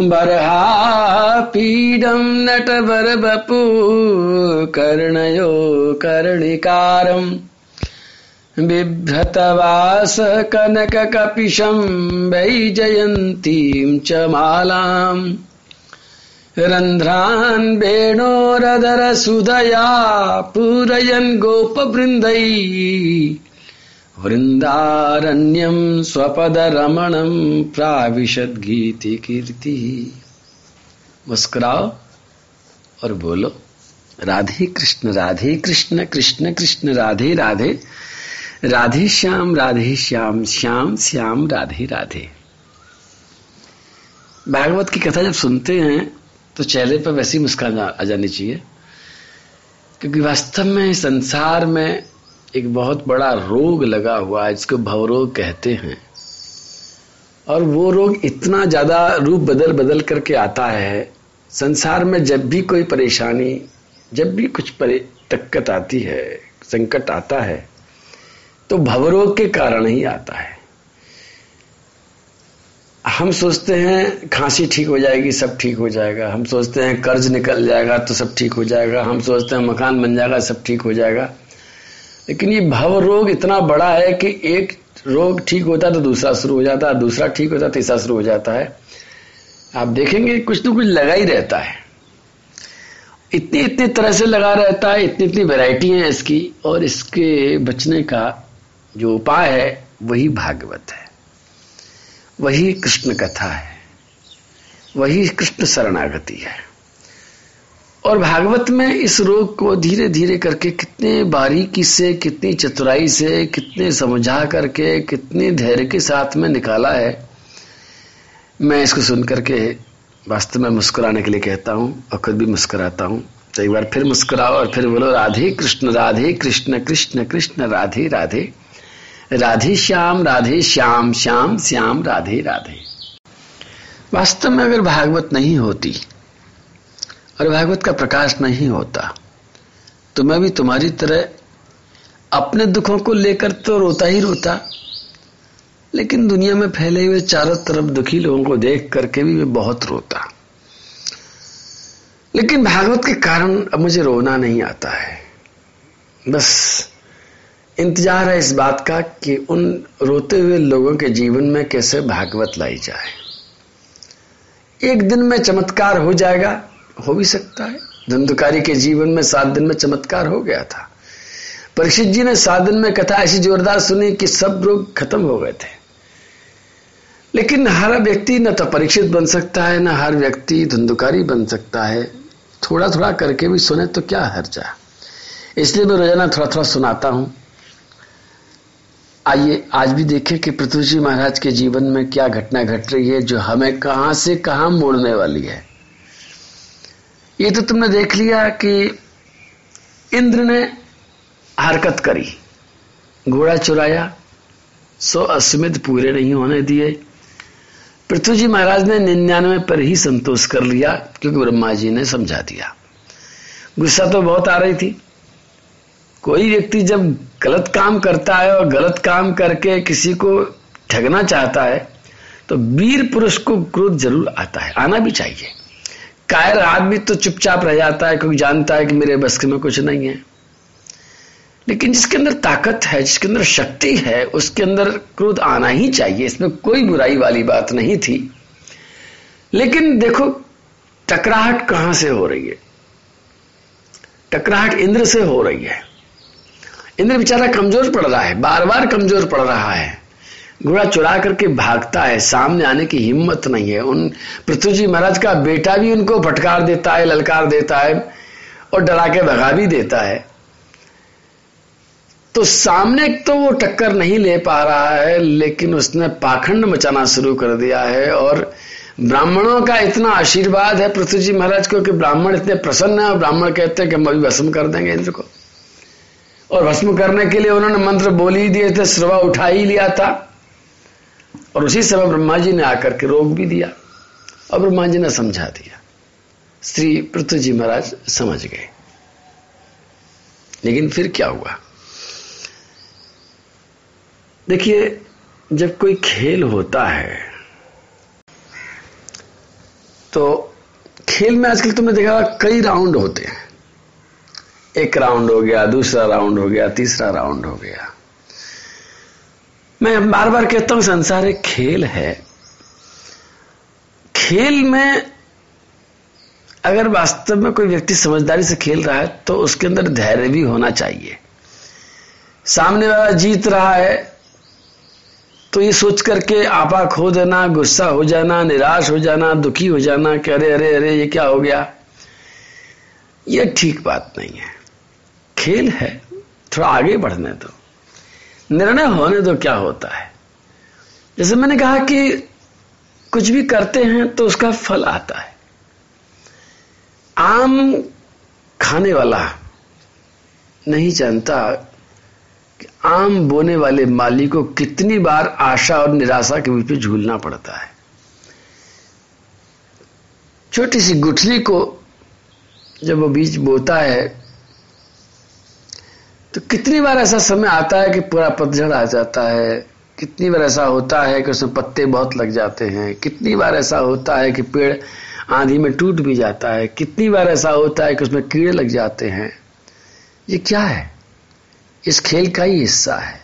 बर्हापीडं नटवरवपु कर्णयो कर्णिकारम् बिभ्रतवास कनककपिशं वैजयन्तीं च मालाम्। रन्ध्रान् वेणोरदरसुधया पूरयन् गोपवृन्दै। वृंदारण्यम स्वपद रमणम प्राविशद गीति कीर्ति मुस्कुराओ और बोलो, राधे कृष्ण राधे कृष्ण कृष्ण कृष्ण, राधे राधे। राधे श्याम राधे श्याम श्याम श्याम, राधे राधे। भागवत की कथा जब सुनते हैं तो चेहरे पर वैसी मुस्कान आ जानी चाहिए, क्योंकि वास्तव में संसार में एक बहुत बड़ा रोग लगा हुआ है, जिसको भवरोग कहते हैं। और वो रोग इतना ज़्यादा रूप बदल बदल करके आता है, संसार में जब भी कोई परेशानी, जब भी कुछ दिक्कत आती है, संकट आता है तो भवरोग के कारण ही आता है। हम सोचते हैं, खांसी ठीक हो जाएगी, सब ठीक हो जाएगा। हम सोचते हैं, कर्ज निकल जाएगा तो सब ठीक हो जाएगा। हम सोचते हैं, मकान बन जाएगा, सब ठीक हो जाएगा। लेकिन ये भव रोग इतना बड़ा है कि एक रोग ठीक होता है तो दूसरा शुरू हो जाता है दूसरा ठीक होता है तीसरा शुरू हो जाता है। आप देखेंगे कुछ ना कुछ लगा ही रहता है। इतनी इतनी तरह से लगा रहता है, इतनी इतनी वैरायटी है इसकी, और इसके बचने का जो उपाय है, वही भागवत है। वही कृष्ण कथा है। वही कृष्ण शरणागति है। और भागवत में इस रोग को धीरे धीरे करके कितने बारीकी से, कितनी चतुराई से, कितने समझा करके, कितने धैर्य के साथ में निकाला है, मैं इसको सुन करके वास्तव में मुस्कुराने के लिए कहता हूँ और खुद भी मुस्कुराता हूँ। तो एक बार फिर मुस्कुराओ और फिर बोलो, राधे कृष्ण राधे कृष्ण कृष्ण कृष्ण, राधे राधे। राधे श्याम राधे श्याम श्याम श्याम, राधे राधे। वास्तव में अगर भागवत नहीं होती और भागवत का प्रकाश नहीं होता। तो मैं भी तुम्हारी तरह अपने दुखों को लेकर तो रोता ही रोता। लेकिन दुनिया में फैले हुए चारों तरफ़ दुखी लोगों को देख करके भी मैं बहुत रोता। लेकिन भागवत के कारण अब मुझे रोना नहीं आता है। बस इंतज़ार है इस बात का कि उन रोते हुए लोगों के जीवन में कैसे भागवत लाई जाए। एक दिन में चमत्कार हो जाएगा हो भी सकता है। धंधुकारी के जीवन में सात दिन में चमत्कार हो गया था। परीक्षित जी ने सात दिन में कथा ऐसी जोरदार सुनी कि सब रोग खत्म हो गए थे। लेकिन हर व्यक्ति न तो परीक्षित बन सकता है, न हर व्यक्ति धुंधुकारी बन सकता है। थोड़ा थोड़ा करके भी सुने तो क्या हर्जा। इसलिए मैं रोज़ाना थोड़ा थोड़ा सुनाता हूँ। आइए, आज भी देखें कि पृथ्वी जी महाराज के जीवन में क्या घटना घट रही है जो हमें कहाँ से कहाँ मोड़ने वाली है। ये तो तुमने देख लिया कि इंद्र ने हरकत करी। घोड़ा चुराया, सो अस्मित पूरे नहीं होने दिए। पृथ्वी जी महाराज ने निन्यानवे पर ही संतोष कर लिया, क्योंकि ब्रह्मा जी ने समझा दिया। गुस्सा तो बहुत आ रही थी। कोई व्यक्ति जब गलत काम करता है और गलत काम करके किसी को ठगना चाहता है तो वीर पुरुष को क्रोध ज़रूर आता है, आना भी चाहिए। कायर आदमी तो चुपचाप रह जाता है, क्योंकि जानता है कि मेरे बस में कुछ नहीं है। लेकिन जिसके अंदर ताकत है, जिसके अंदर शक्ति है, उसके अंदर क्रोध आना ही चाहिए। इसमें कोई बुराई वाली बात नहीं थी। लेकिन देखो, टकराहट कहाँ से हो रही है? टकराहट इंद्र से हो रही है। इंद्र बेचारा कमज़ोर पड़ रहा है बार बार कमज़ोर पड़ रहा है। घोड़ा चुरा करके भागता है, सामने आने की हिम्मत नहीं है। उन पृथ्वी जी महाराज का बेटा भी उनको फटकार देता है, ललकार देता है और डरा के भगा भी देता है। तो सामने तो वो टक्कर नहीं ले पा रहा है, लेकिन उसने पाखंड मचाना शुरू कर दिया है और ब्राह्मणों का इतना आशीर्वाद है पृथ्वी जी महाराज को कि ब्राह्मण इतने प्रसन्न है और ब्राह्मण कहते हैं कि हम अभी भस्म कर देंगे इंद्र को। और भस्म करने के लिए उन्होंने मंत्र बोल ही दिए थे, श्रवा उठा ही लिया था। और उसी समय ब्रह्मा जी ने आकर के रोक भी दिया और ब्रह्मा जी ने समझा दिया। श्री पृथ्वी जी महाराज समझ गए। लेकिन फिर क्या हुआ? देखिए, जब कोई खेल होता है तो खेल में आजकल तुमने देखा कई राउंड होते हैं। एक राउंड हो गया, दूसरा राउंड हो गया, तीसरा राउंड हो गया। मैं बार बार कहता हूँ, संसार एक खेल है। खेल में अगर वास्तव में कोई व्यक्ति समझदारी से खेल रहा है तो उसके अंदर धैर्य भी होना चाहिए। सामने वाला जीत रहा है तो ये सोच करके आपा खो देना, गुस्सा हो जाना, निराश हो जाना, दुखी हो जाना कि अरे अरे अरे, ये क्या हो गया? ये ठीक बात नहीं है। खेल है, थोड़ा आगे बढ़ने दो। निर्णय होने दो क्या होता है? जैसे मैंने कहा कि कुछ भी करते हैं तो उसका फल आता है। आम खाने वाला नहीं जानता कि आम बोने वाले माली को कितनी बार आशा और निराशा के बीच में झूलना पड़ता है। छोटी सी गुठली को जब वो बीज बोता है तो कितनी बार ऐसा समय आता है कि पूरा पतझड़ आ जाता है? कितनी बार ऐसा होता है कि उसमें पत्ते बहुत लग जाते हैं? कितनी बार ऐसा होता है कि पेड़ आंधी में टूट भी जाता है? कितनी बार ऐसा होता है कि उसमें कीड़े लग जाते हैं? ये क्या है? इस खेल का ही हिस्सा है।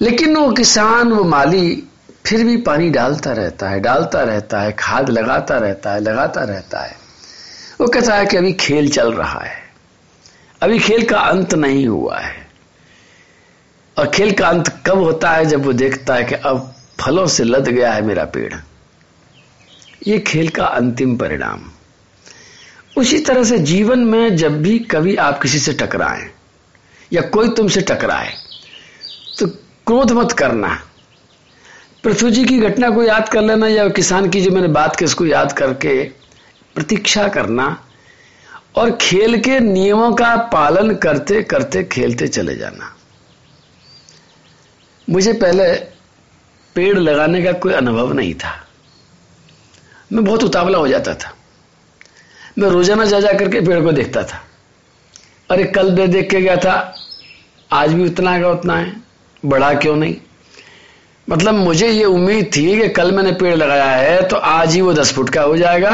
लेकिन वो किसान, वो माली फिर भी पानी डालता रहता है, डालता रहता है, खाद लगाता रहता है, लगाता रहता है। वो कहता है कि अभी खेल चल रहा है। अभी खेल का अंत नहीं हुआ है। और खेल का अंत कब होता है जब वो देखता है कि अब फलों से लद गया है मेरा पेड़। ये खेल का अंतिम परिणाम। उसी तरह से जीवन में जब भी कभी आप किसी से टकराएँ, या कोई तुमसे टकराए तो क्रोध मत करना। पृथ्वी जी की घटना को याद कर लेना, या किसान की जो मैंने बात की, उसको याद करके प्रतीक्षा करना। और खेल के नियमों का पालन करते करते, खेलते चले जाना। मुझे पहले पेड़ लगाने का कोई अनुभव नहीं था। मैं बहुत उतावला हो जाता था। मैं रोज़ाना जा जा करके पेड़ को देखता था। अरे कल दे देख के गया था, आज भी उतना का उतना है, बड़ा क्यों नहीं? मतलब मुझे ये उम्मीद थी कि कल मैंने पेड़ लगाया है तो आज ही वो दस फुट का हो जाएगा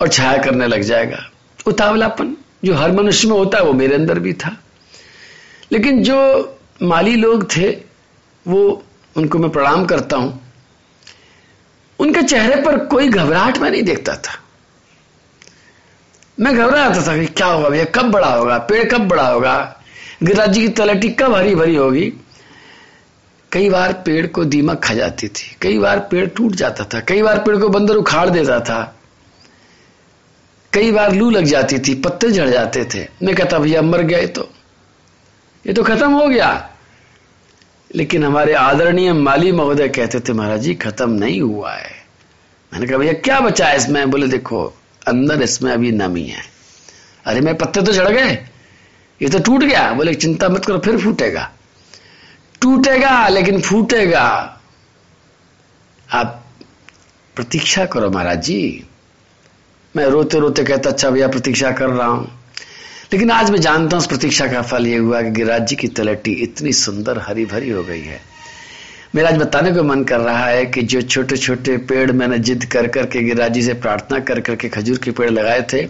और छाया करने लग जाएगा। उतावलापन, जो हर मनुष्य में होता है, वो मेरे अंदर भी था। लेकिन जो माली लोग थे, वो उनको मैं प्रणाम करता हूँ। उनके चेहरे पर कोई घबराहट मैं नहीं देखता था। मैं घबरा जाता था कि क्या होगा, भैया, कब बड़ा होगा, पेड़ कब बड़ा होगा, गिरिराज जी की तलटी कब हरी भरी होगी। कई बार पेड़ को दीमक खा जाती थी, कई बार पेड़ टूट जाता था, कई बार पेड़ को बंदर उखाड़ देता था। कई बार लू लग जाती थी, पत्ते झड़ जाते थे। मैं कहता, भैया, मर गए तो। ये तो खत्म हो गया। लेकिन हमारे आदरणीय माली महोदय कहते थे, महाराज जी, खत्म नहीं हुआ है। मैंने कहा, भैया, क्या बचा है इसमें? बोले, देखो, अंदर इसमें अभी नमी है। अरे, मैं पत्ते तो झड़ गए। ये तो टूट गया। बोले, चिंता मत करो, फिर फूटेगा। टूटेगा, लेकिन फूटेगा। आप प्रतीक्षा करो, महाराज जी। मैं रोते रोते कहता अच्छा भैया, प्रतीक्षा कर रहा हूँ। लेकिन आज मैं जानता हूँ, उस प्रतीक्षा का फल ये हुआ कि गिरिराज जी की तलटी इतनी सुंदर हरी भरी हो गई है। मेरा आज बताने को मन कर रहा है कि जो छोटे छोटे पेड़ मैंने जिद कर करके गिरिराज जी से प्रार्थना कर करके खजूर के पेड़ लगाए थे,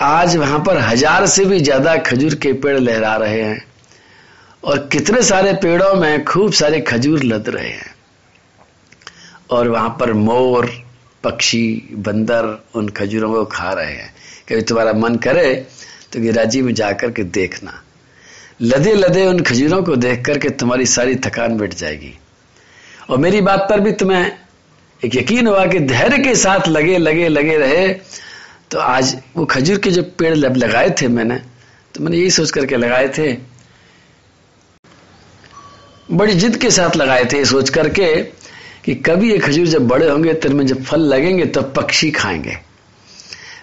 आज वहाँ पर हज़ार से भी ज़्यादा खजूर के पेड़ लहरा रहे हैं और कितने सारे पेड़ों में खूब सारे खजूर लद रहे हैं। और वहाँ पर मोर पक्षी, बंदर, उन खजूरों को खा रहे हैं। कभी तुम्हारा मन करे तो गिराजी में जाकर के देखना। लदे लदे उन खजूरों को देख करके तुम्हारी सारी थकान मिट जाएगी। और मेरी बात पर भी तुम्हें एक यकीन हुआ कि धैर्य के साथ लगे लगे लगे रहे तो आज वो खजूर के जो पेड़ लगाए थे मैंने तो मैंने यही सोच करके लगाए थे। बड़ी जिद के साथ लगाए थे सोच करके कि कभी ये खजूर जब बड़े होंगे तो इनमें जब फल लगेंगे तो पक्षी खाएँगे।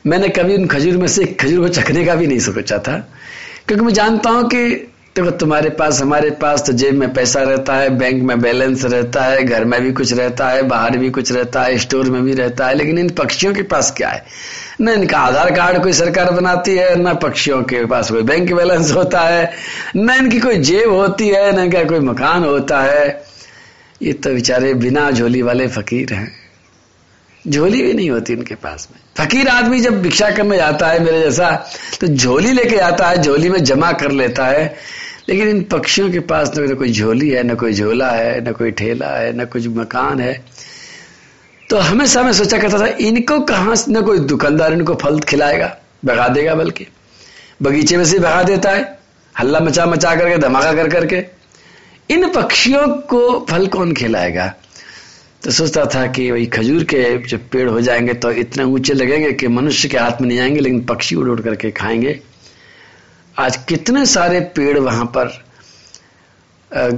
मैंने कभी उन खजूर में से एक खजूर को चखने का भी नहीं सोचा था। क्योंकि मैं जानता हूँ कि देखो तो तुम्हारे पास, हमारे पास तो जेब में पैसा रहता है, बैंक में बैलेंस रहता है, घर में भी कुछ रहता है, बाहर भी कुछ रहता है, स्टोर में भी रहता है, लेकिन इन पक्षियों के पास क्या है? न इनका आधार कार्ड कोई सरकार बनाती है, न पक्षियों के पास कोई बैंक बैलेंस होता है, न इनकी कोई जेब होती है, न इनका कोई मकान होता है। ये तो बेचारे बिना झोली वाले फकीर हैं। झोली भी नहीं होती उनके पास में। फकीर आदमी जब भिक्षा करने जाता है, मेरे जैसा तो झोली लेके आता है, झोली में जमा कर लेता है। लेकिन इन पक्षियों के पास न कोई झोली है, न कोई झोला है, न कोई ठेला है, न कुछ मकान है। तो हमेशा मैं सोचा करता था, इनको कहाँ न कोई दुकानदार इनको फल खिलाएगा, भगा देगा बल्कि। बगीचे में से भगा देता है, हल्ला मचा मचा करके, धमाका कर करके। इन पक्षियों को फल कौन खिलाएगा? तो सोचता था कि वही खजूर के जब पेड़ हो जाएँगे तो इतने ऊँचे लगेंगे कि मनुष्य के हाथ में नहीं आएँगे, लेकिन पक्षी उड़ उड़ करके खाएँगे। आज कितने सारे पेड़ वहाँ पर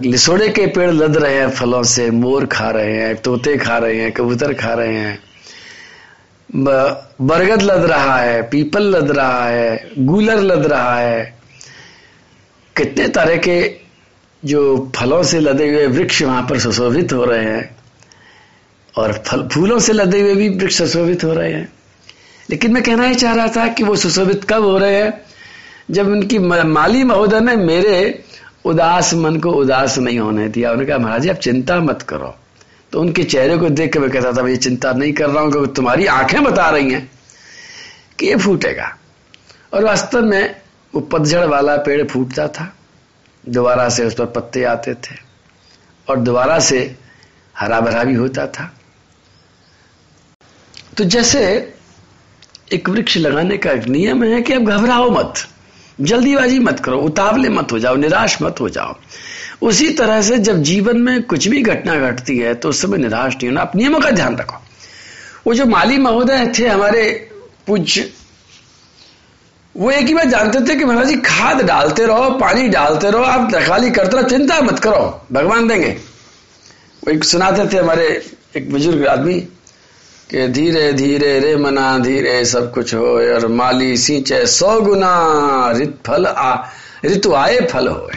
लिसोड़े के पेड़ लद रहे हैं, फलों से मोर खा रहे हैं, तोते खा रहे हैं, कबूतर खा रहे हैं। बरगद लद रहा है, पीपल लद रहा है, गूलर लद रहा है। कितने तरह के जो फलों से लदे हुए वृक्ष वहाँ पर सुशोभित हो रहे हैं, और फल, फूलों से लदे हुए भी वृक्ष सुशोभित हो रहे हैं। लेकिन मैं कहना ही चाह रहा था कि वो सुशोभित कब हो रहे हैं? जब उनकी माली महोदय ने मेरे उदास मन को उदास नहीं होने दिया। उन्होंने कहा, महाराज आप चिंता मत करो। तो उनके चेहरे को देख के मैं कहता था भाई चिंता नहीं कर रहा हूँ क्योंकि तुम्हारी आँखें बता रही हैं कि ये फूटेगा। और वास्तव में वो पतझड़ वाला पेड़ फूटता था। दोबारा से उस पर पत्ते आते थे और दोबारा से हरा भरा भी होता था। तो जैसे एक वृक्ष लगाने का एक नियम है कि अब घबराओ मत, जल्दीबाजी मत करो, उतावले मत हो जाओ, निराश मत हो जाओ। उसी तरह से जब जीवन में कुछ भी घटना घटती है तो उस समय निराश नहीं होना। आप नियमों का ध्यान रखो। वो जो माली महोदय थे, हमारे पूज्य वो एक ही बात जानते थे कि महाराज जी, खाद डालते रहो, पानी डालते रहो, आप रखवाली करते रहो, चिंता मत करो, भगवान देंगे। वो एक सुनाते थे हमारे एक बुज़ुर्ग आदमी कि धीरे धीरे रे मना, धीरे सब कुछ हो और माली सींचे सौ गुना, रित फल आ ऋतु आए फल हो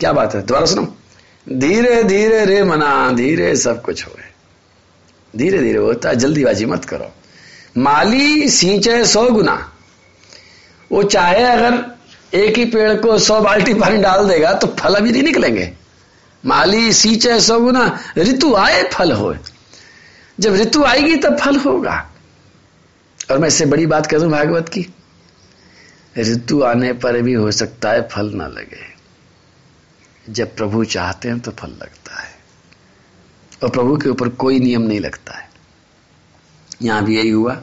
क्या बात है? दोबारा सुनो। धीरे धीरे रे मना, धीरे सब कुछ हो धीरे धीरे होता है जल्दीबाजी मत करो। माली सींचे सौ गुना। वो चाहे अगर एक ही पेड़ को सौ बाल्टी पानी डाल देगा तो फल अभी नहीं निकलेंगे। माली, सींचे गुना ऋतु आए, फल हो जब ऋतु आएगी तब फल होगा। और मैं इससे बड़ी बात करूँ भागवत की, ऋतु आने पर भी हो सकता है फल ना लगे। जब प्रभु चाहते हैं तो फल लगता है। और प्रभु के ऊपर कोई नियम नहीं लगता है। यहाँ भी यही हुआ।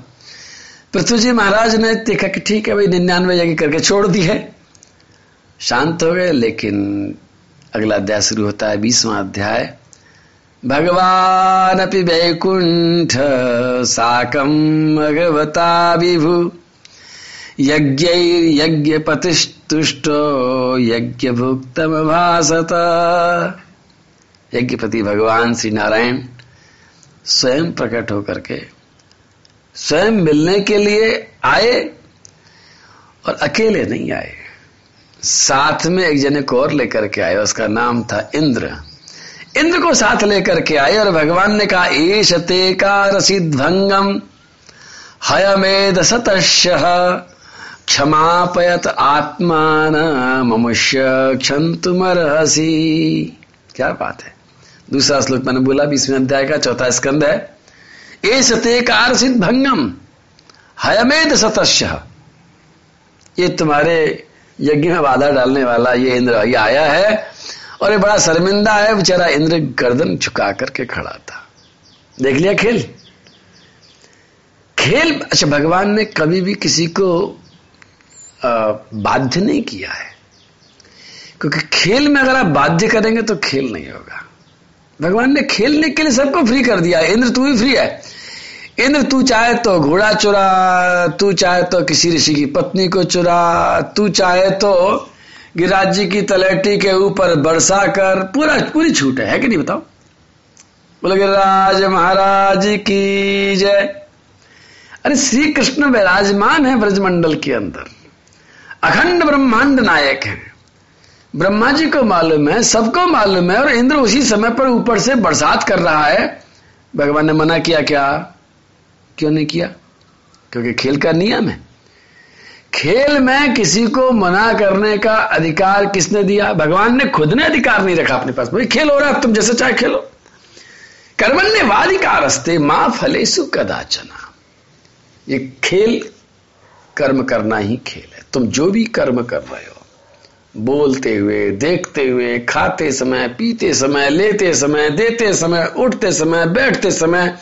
पृथ्वी जी महाराज ने देखा कि ठीक है भाई, निन्यानवे जगह करके छोड़ दी है। शांत हो गए, लेकिन अगला अध्याय शुरू होता है, बीसवा अध्याय। भगवानपि वैकुण्ठ साकं भगवता विभु। यज्ञैर्यज्ञपतिस्तुष्टो यज्ञभुक्तमभासत। यज्ञपति भगवान श्री नारायण स्वयं प्रकट होकर के स्वयं मिलने के लिए आए और अकेले नहीं आए। साथ में एक जने को और लेकर के आए, उसका नाम था इंद्र। इंद्र को साथ लेकर के आए और भगवान ने कहा, ईश ते का रसिध्वंगम हयमेद सतश्य क्षमापयत आत्मान ममुष्य क्षंतुमरहसी क्या बात है। दूसरा श्लोक मैंने बोला, बीसवें अध्याय का चौथा स्कंद है। एस ते कारसित भंगम हयमेद सतस्य ये तुम्हारे यज्ञ में बाधा डालने वाला ये इंद्र ये आया है और ये बड़ा शर्मिंदा है, बेचारा इंद्र गर्दन झुका करके खड़ा था। देख लिया खेल। खेल अच्छा भगवान ने कभी भी किसी को बाध्य नहीं किया है। क्योंकि खेल में अगर आप बाध्य करेंगे तो खेल नहीं होगा। भगवान ने खेलने के लिए सबको फ्री कर दिया। इंद्र तू ही फ्री है? इंद्र तू चाहे तो घोड़ा चुरा तू चाहे तो किसी ऋषि की पत्नी को चुरा तू चाहे तो गिरिराज जी की तलेटी के ऊपर बरसा कर पूरा पूरी छूट है, है कि नहीं बताओ? बोले राज महाराज की जय। अरे श्री कृष्ण विराजमान है ब्रजमंडल के अंदर। अखंड ब्रह्मांड नायक है। ब्रह्मा जी को मालूम है, सबको मालूम है, और इंद्र उसी समय पर ऊपर से बरसात कर रहा है। भगवान ने मना किया, क्या? क्यों नहीं किया? क्योंकि खेल का नियम है। खेल में किसी को मना करने का अधिकार किसने दिया? भगवान ने खुद ने अधिकार नहीं रखा अपने पास। भाई खेल हो रहा है तुम जैसे चाहे खेलो। कर्मण्य वादिकार हस्ते माँ फलेसु कदाचना। ये खेल कर्म करना ही खेल है। तुम जो भी कर्म कर रहे हो बोलते हुए, देखते हुए, खाते समय, पीते समय, लेते समय, देते समय, उठते समय, बैठते समय,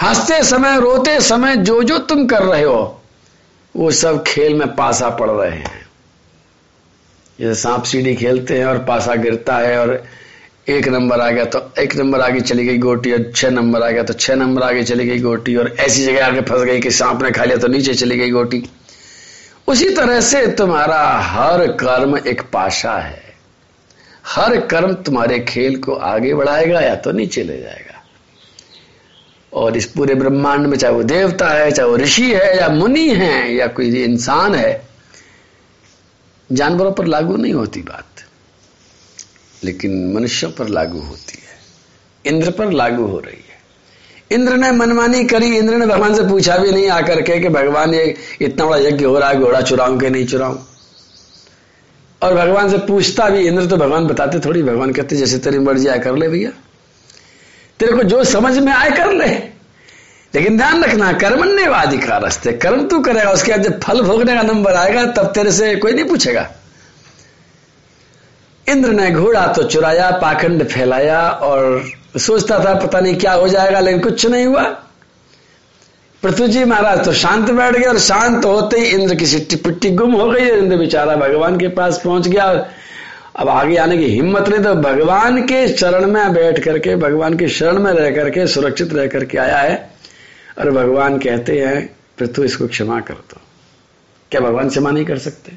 हँसते समय, रोते समय जो जो तुम कर रहे हो, वो सब खेल में पासा पड़ रहे हैं। जैसे सांप सीढ़ी खेलते हैं और पासा गिरता है और एक नंबर आ गया तो एक नंबर आगे चली गई गोटी और छह नंबर आ गया तो छह नंबर आगे चली गई गोटी और ऐसी जगह आगे फंस गई कि सांप ने खा लिया तो नीचे चली गई गोटी। उसी तरह से तुम्हारा हर कर्म एक पाशा है। हर कर्म तुम्हारे खेल को आगे बढ़ाएगा या तो नीचे ले जाएगा। और इस पूरे ब्रह्मांड में चाहे वो देवता है, चाहे वो ऋषि है, या मुनि है, या कोई इंसान है, जानवरों पर लागू नहीं होती बात, लेकिन मनुष्यों पर लागू होती है, इंद्र पर लागू हो रही है। इंद्र ने मनमानी करी, इंद्र ने भगवान से पूछा भी नहीं आकर के कि भगवान ये इतना बड़ा यज्ञ हो रहा है, घोड़ा चुराऊं कि नहीं चुराऊं? और भगवान से पूछता भी, इंद्र तो भगवान बताते थोड़ी, भगवान कहते, जैसे तेरी मर्ज़ी, आए कर ले भैया। तेरे को जो समझ में आए कर ले। लेकिन ध्यान रखना, कर्मण्यवादी का रस्ते, कर्म तू करेगा, उसके बाद जब फल भोगने का नंबर आएगा, तब तेरे से कोई नहीं पूछेगा। इंद्र ने घोड़ा तो चुराया, पाखंड फैलाया और सोचता था, पता नहीं क्या हो जाएगा, लेकिन कुछ नहीं हुआ। पृथ्वी जी महाराज तो शांत बैठ गए और शांत होते ही इंद्र की सिट्टी पिट्टी गुम हो गई, इंद्र बेचारा भगवान के पास पहुँच गया। अब आगे आने की हिम्मत नहीं तो भगवान के चरण में बैठ करके, भगवान के शरण में रह करके, सुरक्षित रह करके आया है। और भगवान कहते हैं, पृथ्वी इसको क्षमा कर दो। क्या भगवान क्षमा नहीं कर सकते?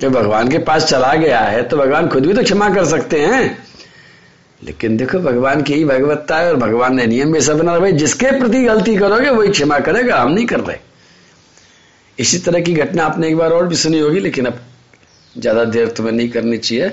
जब भगवान के पास चला गया है तो भगवान खुद भी तो क्षमा कर सकते हैं। लेकिन देखो, भगवान की ही भगवत्ता है और भगवान ने नियम भी सब बना जिसके प्रति गलती करोगे, वही क्षमा करेगा। हम नहीं कर रहे। इसी तरह की घटना आपने एक बार और भी सुनी होगी, लेकिन अब ज़्यादा देर तुम्हें नहीं करनी चाहिए।